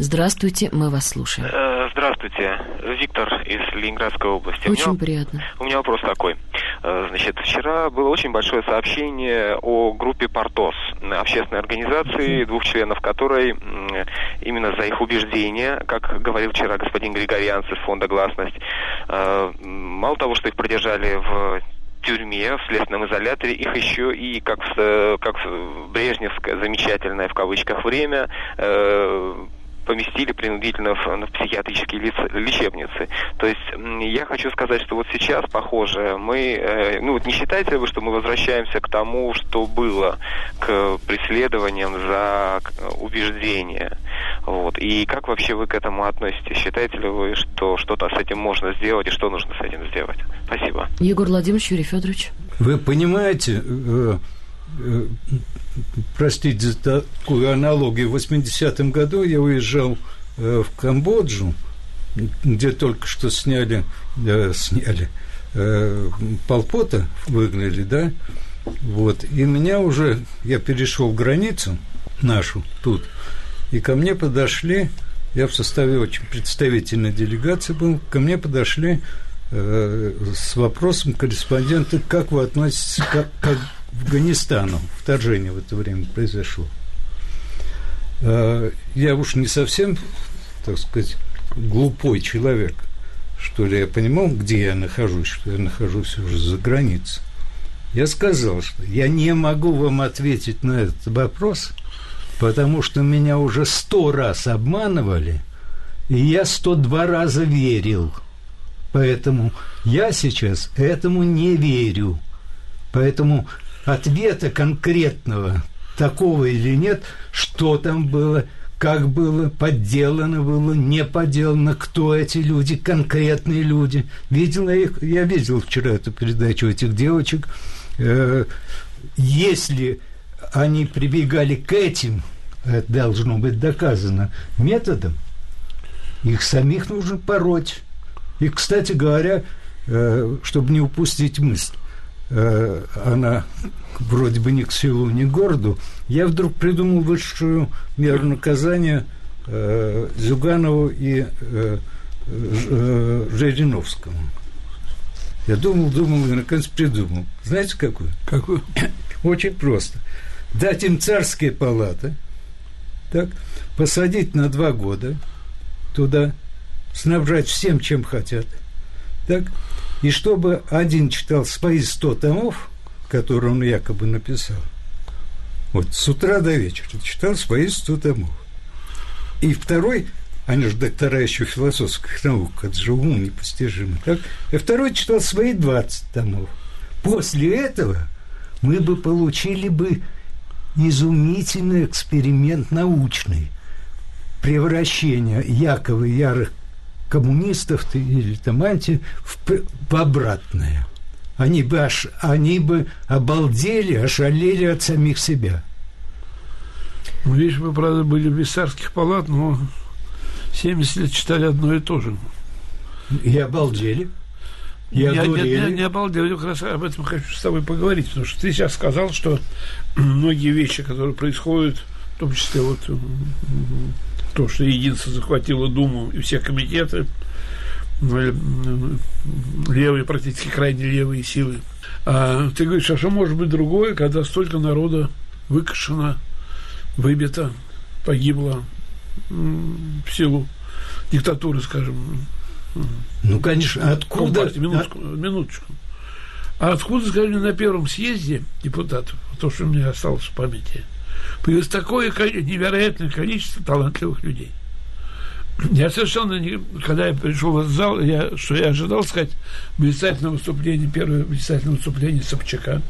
Здравствуйте, мы вас слушаем. Э, Здравствуйте, Виктор из Ленинградской области. У Очень меня- приятно. У меня вопрос такой. Э, Значит, вчера было очень большое сообщение о группе «Портос», общественной организации, двух членов которой именно за их убеждения, как говорил вчера господин Григорьянц из фонда «Гласность», э, мало того, что их продержали в тюрьме, в следственном изоляторе, их еще и, как в, как в брежневское замечательное в кавычках время, э, поместили принудительно в, в психиатрические лечебницы. То есть я хочу сказать, что вот сейчас, похоже, мы, ну вот не считаете ли вы, что мы возвращаемся к тому, что было, к преследованиям за убеждения? Вот. И как вообще вы к этому относитесь? Считаете ли вы, что что-то с этим можно сделать и что нужно с этим сделать? Спасибо. Егор Владимирович, Юрий Федорович. Вы понимаете, э, э, простите за такую аналогию, в 80-м году я уезжал э, в Камбоджу, где только что сняли, э, сняли э, Полпота, выгнали, да, вот, и меня уже, я перешел границу нашу тут, и ко мне подошли, я в составе очень представительной делегации был, ко мне подошли э, с вопросом корреспонденты, как вы относитесь к, к Афганистану, вторжение в это время произошло. Э, я уж не совсем, так сказать, глупой человек, что ли, я понимал, где я нахожусь, что я нахожусь уже за границей. Я сказал, что я не могу вам ответить на этот вопрос, потому что меня уже сто раз обманывали, и я сто два раза верил. Поэтому я сейчас этому не верю. Поэтому ответа конкретного, такого или нет, что там было, как было, подделано было, не подделано, кто эти люди, конкретные люди. Видел я их, я видел вчера эту передачу этих девочек. Э, если они прибегали к этим, это должно быть доказано, методом, их самих нужно пороть. И, кстати говоря, э, чтобы не упустить мысль, э, она вроде бы ни к селу, ни к городу, я вдруг придумал высшую меру наказания э, Зюганову и Жириновскому. Я думал, думал и наконец придумал. Знаете, какую? Какую? Очень просто. Дать им царские палаты, так, посадить на два года туда, снабжать всем, чем хотят, так, и чтобы один читал свои сто томов, которые он якобы написал, вот с утра до вечера читал свои сто томов. И второй, они же доктора еще философских наук, это же уму непостижимо, так, и второй читал свои 20 томов. После этого мы бы получили бы изумительный эксперимент научный превращение якобы ярых коммунистов или там анти в, в обратное. Они бы, аж, они бы обалдели, ошалели от самих себя. Ну, видишь, мы, правда, были в Виссарских палат, но 70 лет читали одно и то же. И обалдели. Я, я, я, не, не обалдел, я как раз об этом хочу с тобой поговорить, потому что ты сейчас сказал, что многие вещи, которые происходят, в том числе вот то, что единство захватило Думу и все комитеты, ну, левые, практически крайне левые силы. А ты говоришь, а что может быть другое, когда столько народа выкашено, выбито, погибло в силу диктатуры, скажем. Ну, конечно, откуда... Компартии, минуточку, а... минуточку. А откуда, скажем, на первом съезде депутатов, то, что у меня осталось в памяти, появилось такое невероятное количество талантливых людей. Я совершенно не, когда я пришел в этот зал, я, что я ожидал сказать блистательное выступление, первое блистательное выступление Собчака.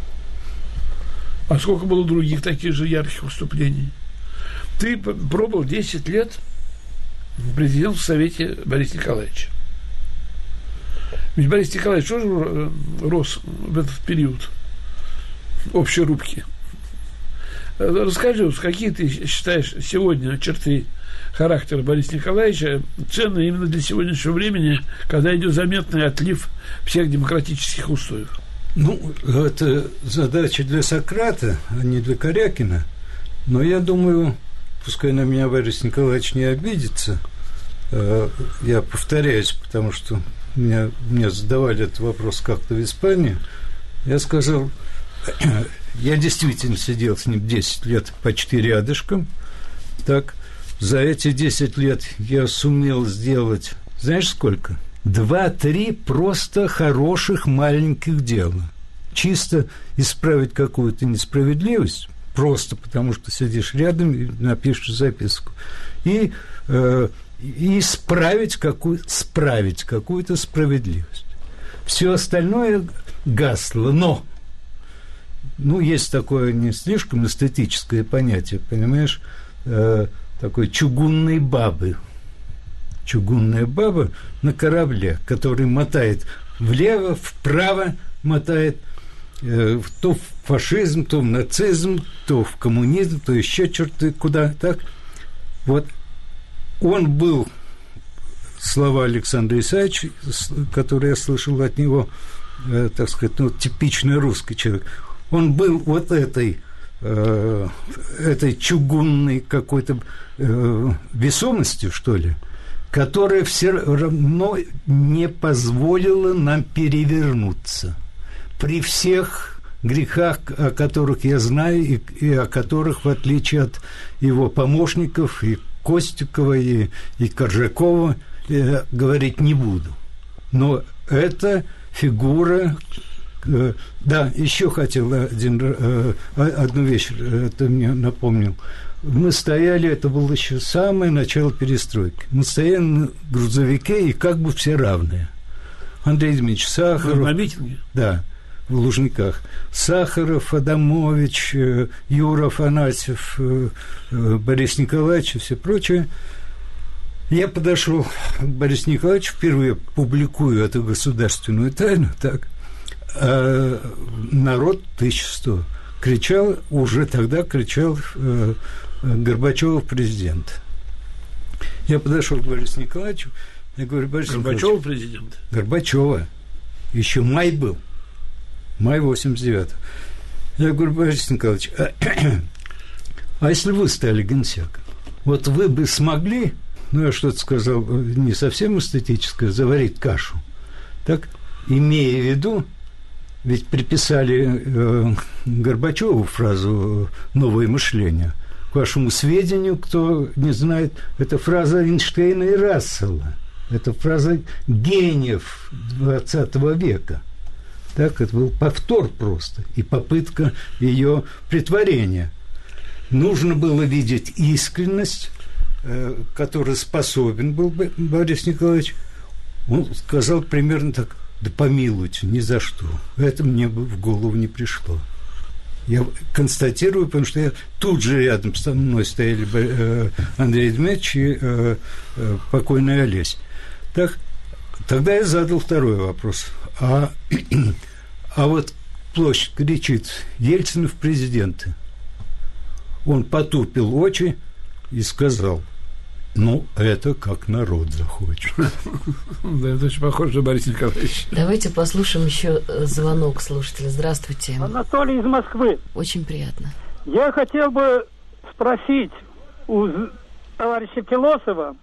А сколько было других таких же ярких выступлений? Ты пробовал 10 лет президент в Совете Бориса Николаевича. Ведь Борис Николаевич тоже э, рос в этот период общей рубки. Расскажи, какие ты считаешь сегодня черты характера Бориса Николаевича ценны именно для сегодняшнего времени, когда идет заметный отлив всех демократических устоев? Ну, это задача для Сократа, а не для Корякина. Но я думаю, пускай на меня Борис Николаевич не обидится, э, я повторяюсь, потому что меня, мне задавали этот вопрос как-то в Испании, я сказал, я действительно сидел с ним 10 лет почти рядышком. Так, за эти 10 лет я сумел сделать, знаешь сколько? Два-три просто хороших маленьких дела. Чисто исправить какую-то несправедливость, просто потому, что сидишь рядом и напишешь записку. И, э, и исправить, какую, справить какую-то справедливость. Все остальное гасло. Но ну, есть такое не слишком эстетическое понятие, понимаешь, э, такой чугунной бабы. Чугунная баба на корабле, который мотает влево, вправо, мотает э, то в фашизм, то в нацизм, то в коммунизм, то еще черты куда, так? Вот он был, слова Александра Исаевича, которые я слышал от него, э, так сказать, ну, типичный русский человек – он был вот этой э, этой чугунной какой-то э, весомостью, что ли, которая все равно не позволила нам перевернуться. При всех грехах, о которых я знаю, и, и о которых, в отличие от его помощников, и Костикова, и, и Коржакова, я говорить не буду. Но это фигура, да, еще хотел один, э, одну вещь, э, это мне напомнил. Мы стояли, это было еще самое начало перестройки. Мы стояли на грузовике и как бы все равные. Андрей Дмитриевич Сахаров. на митинге? Да, в Лужниках. Сахаров, Адамович, Юра Афанасьев, Борис Николаевич и все прочее. Я подошел к Борису Николаевичу, впервые публикую эту государственную тайну, так – а народ 1100 кричал, уже тогда кричал э, Горбачев президент. Я подошел к Борису Николаевичу, я говорю, Борис Горбачева президент? Горбачева. Еще май был. Май 89 -го. Я говорю, Борис Николаевич, а, а если вы стали генсеком, вот вы бы смогли, ну, я что-то сказал не совсем эстетическое, заварить кашу, так, имея в виду, ведь приписали э, Горбачеву фразу «новое мышление». К вашему сведению, кто не знает, это фраза Эйнштейна и Рассела. Это фраза гениев XX века. Так, это был повтор просто и попытка ее притворения. Нужно было видеть искренность, э, которой способен был Борис Николаевич. Он сказал примерно так – да помилуйте, ни за что. Это мне бы в голову не пришло. Я констатирую, потому что я тут же рядом со мной стояли э, Андрей Дмитриевич и э, э, покойный Олесь. Так, тогда я задал второй вопрос. А, а вот площадь кричит Ельцин в президенты. Он потупил очи и сказал, ну, это как народ захочет. Да, это очень похоже на Борис Николаевич. Давайте послушаем еще э, звонок слушателя. Здравствуйте. Анатолий из Москвы. Очень приятно. Я хотел бы спросить у товарища Философа,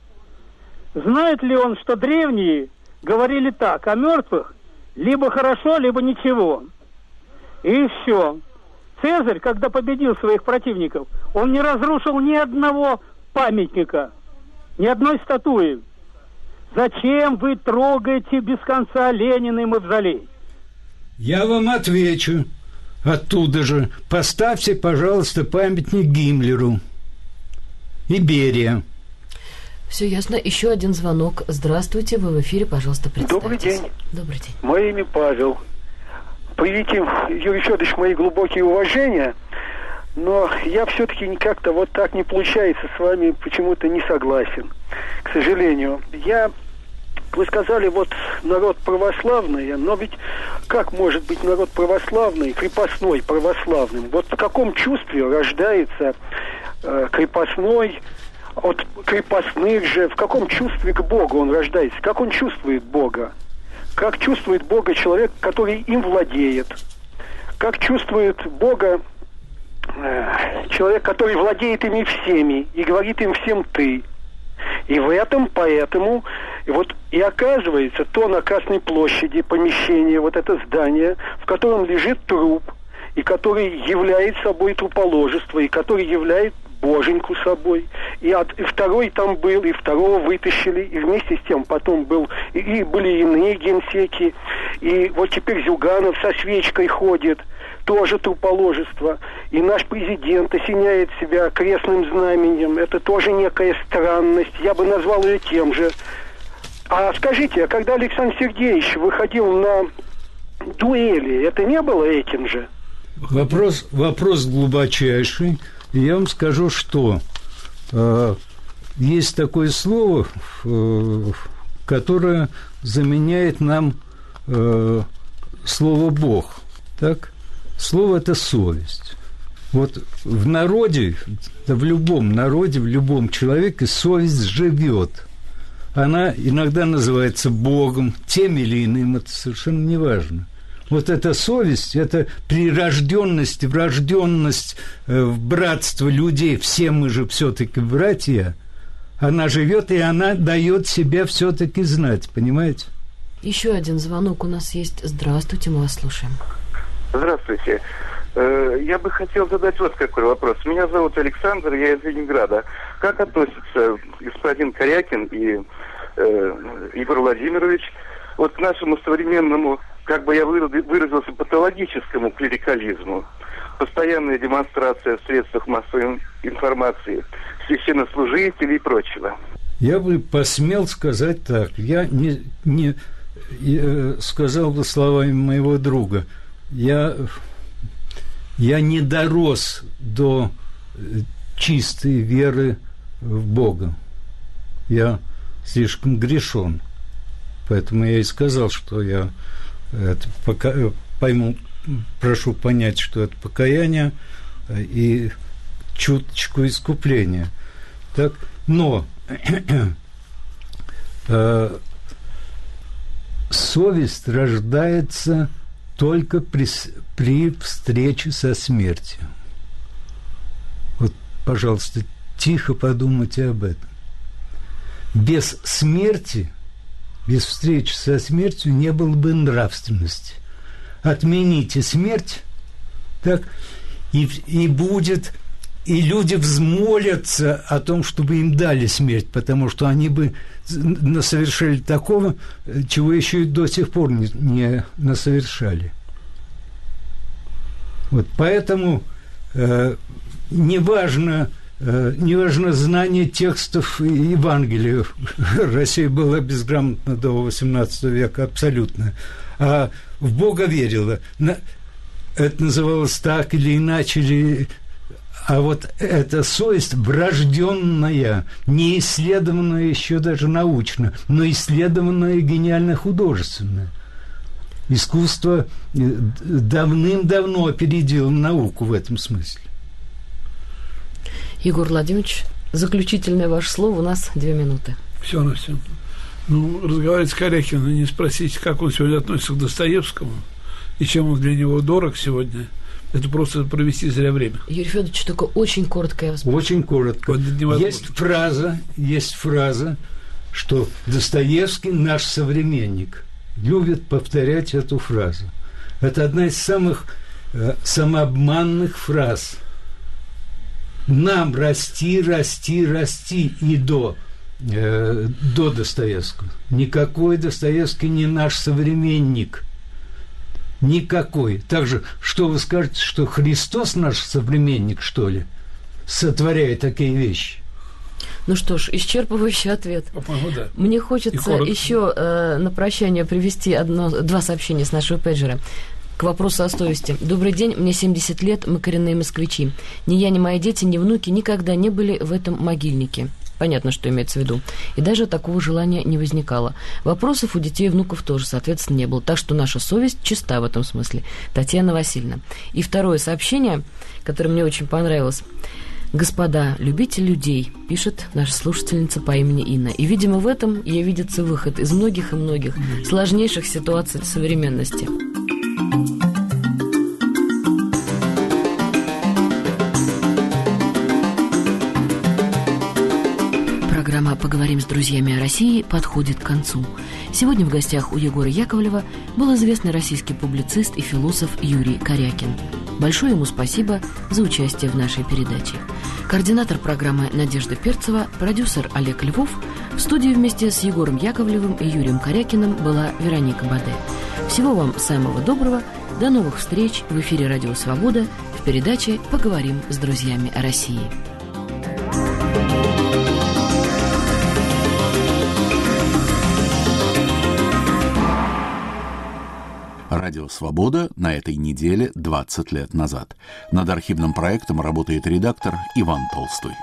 знает ли он, что древние говорили так о мертвых, либо хорошо, либо ничего. И еще. Цезарь, когда победил своих противников, он не разрушил ни одного памятника – ни одной статуи. Зачем вы трогаете без конца Ленина и Мавзолей? Я вам отвечу. Оттуда же. Поставьте, пожалуйста, памятник Гиммлеру. И Берия. Все ясно. Еще один звонок. Здравствуйте, вы в эфире, пожалуйста, представьтесь. Добрый день. Добрый день. Мое имя Павел. Привите, Юрий Федорович, мои глубокие уважения – но я все-таки как-то вот так не получается с вами почему-то не согласен, к сожалению. Я вы сказали, вот народ православный, но ведь как может быть народ православный, крепостной православным? Вот в каком чувстве рождается э, крепостной от крепостных же, в каком чувстве к Богу он рождается? Как он чувствует Бога? Как чувствует Бога человек, который им владеет? Как чувствует Бога человек, который владеет ими всеми и говорит им всем «ты». И в этом, поэтому, вот и оказывается то на Красной площади помещение, вот это здание, в котором лежит труп, и который является собой труположество, и который является боженьку собой. И, от, и второй там был, и второго вытащили, и вместе с тем потом был, и, и были иные генсеки, и вот теперь Зюганов со свечкой ходит – тоже труположество. И наш президент осеняет себя крестным знаменем. Это тоже некая странность. Я бы назвал ее тем же. А скажите, а когда Александр Сергеевич выходил на дуэли, это не было этим же? Вопрос, вопрос глубочайший. Я вам скажу, что э, есть такое слово, э, которое заменяет нам э, слово Бог. Так? Слово это совесть. Вот в народе, да в любом народе, в любом человеке совесть живет. Она иногда называется Богом, тем или иным, это совершенно не важно. Вот эта совесть, это прирожденность, врожденность э, в братство людей, все мы же все-таки братья, она живет, и она дает себя все-таки знать, понимаете? Еще один звонок у нас есть. Здравствуйте, мы вас слушаем. Здравствуйте. Э, я бы хотел задать вот какой вопрос. Меня зовут Александр, я из Ленинграда. Как относится господин Корякин и э, Егор Владимирович вот к нашему современному, как бы я выразился, патологическому клерикализму? Постоянная демонстрация в средствах массовой информации священнослужителей и прочего. Я бы посмел сказать так. Я не, не э, сказал бы словами моего друга – я, я не дорос до э, чистой веры в Бога. Я слишком грешен. Поэтому я и сказал, что я это пока, э, пойму, прошу понять, что это покаяние э, и чуточку искупления. Так, но совесть рождается только при, при встрече со смертью. Вот, пожалуйста, тихо подумайте об этом. Без смерти, без встречи со смертью не было бы нравственности. Отмените смерть, так, и, и будет и люди взмолятся о том, чтобы им дали смерть, потому что они бы насовершали такого, чего еще и до сих пор не, не насовершали. Вот поэтому э, неважно, э, неважно знание текстов Евангелия. Россия была безграмотна до XVIII века абсолютно. А в Бога верила. Это называлось так или иначе, или а вот эта совесть врожденная, не исследованная еще даже научно, но исследованная гениально художественная. Искусство э, давным-давно опередило науку в этом смысле. Егор Владимирович, заключительное ваше слово, у нас две минуты. Все на все. Ну, разговаривать с Корякиным и не спросить, как он сегодня относится к Достоевскому и чем он для него дорог сегодня – это просто провести зря время. Юрий Федорович, только очень коротко я вас Очень коротко. Вот есть фраза, есть фраза, что Достоевский наш современник. Любит повторять эту фразу. Это одна из самых э, самообманных фраз. Нам расти, расти, расти и до э, до Достоевского. Никакой Достоевский не наш современник – Никакой. Также, что вы скажете, что Христос наш современник, что ли, сотворяет такие вещи? Ну что ж, исчерпывающий ответ. По-моему, да. Мне хочется еще э, на прощание привести одно, два сообщения с нашего пейджера. К вопросу о совести. Добрый день, мне 70 лет, мы коренные москвичи. Ни я, ни мои дети, ни внуки никогда не были в этом могильнике. Понятно, что имеется в виду. И даже такого желания не возникало. Вопросов у детей и внуков тоже, соответственно, не было. Так что наша совесть чиста в этом смысле. Татьяна Васильевна. И второе сообщение, которое мне очень понравилось. «Господа, любите людей», пишет наша слушательница по имени Инна. И, видимо, в этом ей видится выход из многих и многих сложнейших ситуаций современности. «Поговорим с друзьями о России» подходит к концу. Сегодня в гостях у Егора Яковлева был известный российский публицист и философ Юрий Корякин. Большое ему спасибо за участие в нашей передаче. Координатор программы Надежда Перцева, продюсер Олег Львов. В студии вместе с Егором Яковлевым и Юрием Корякиным была Вероника Баде. Всего вам самого доброго До новых встреч в эфире «Радио Свобода» в передаче «Поговорим с друзьями о России». Радио «Свобода» на этой неделе 20 лет назад. Над архивным проектом работает редактор Иван Толстой.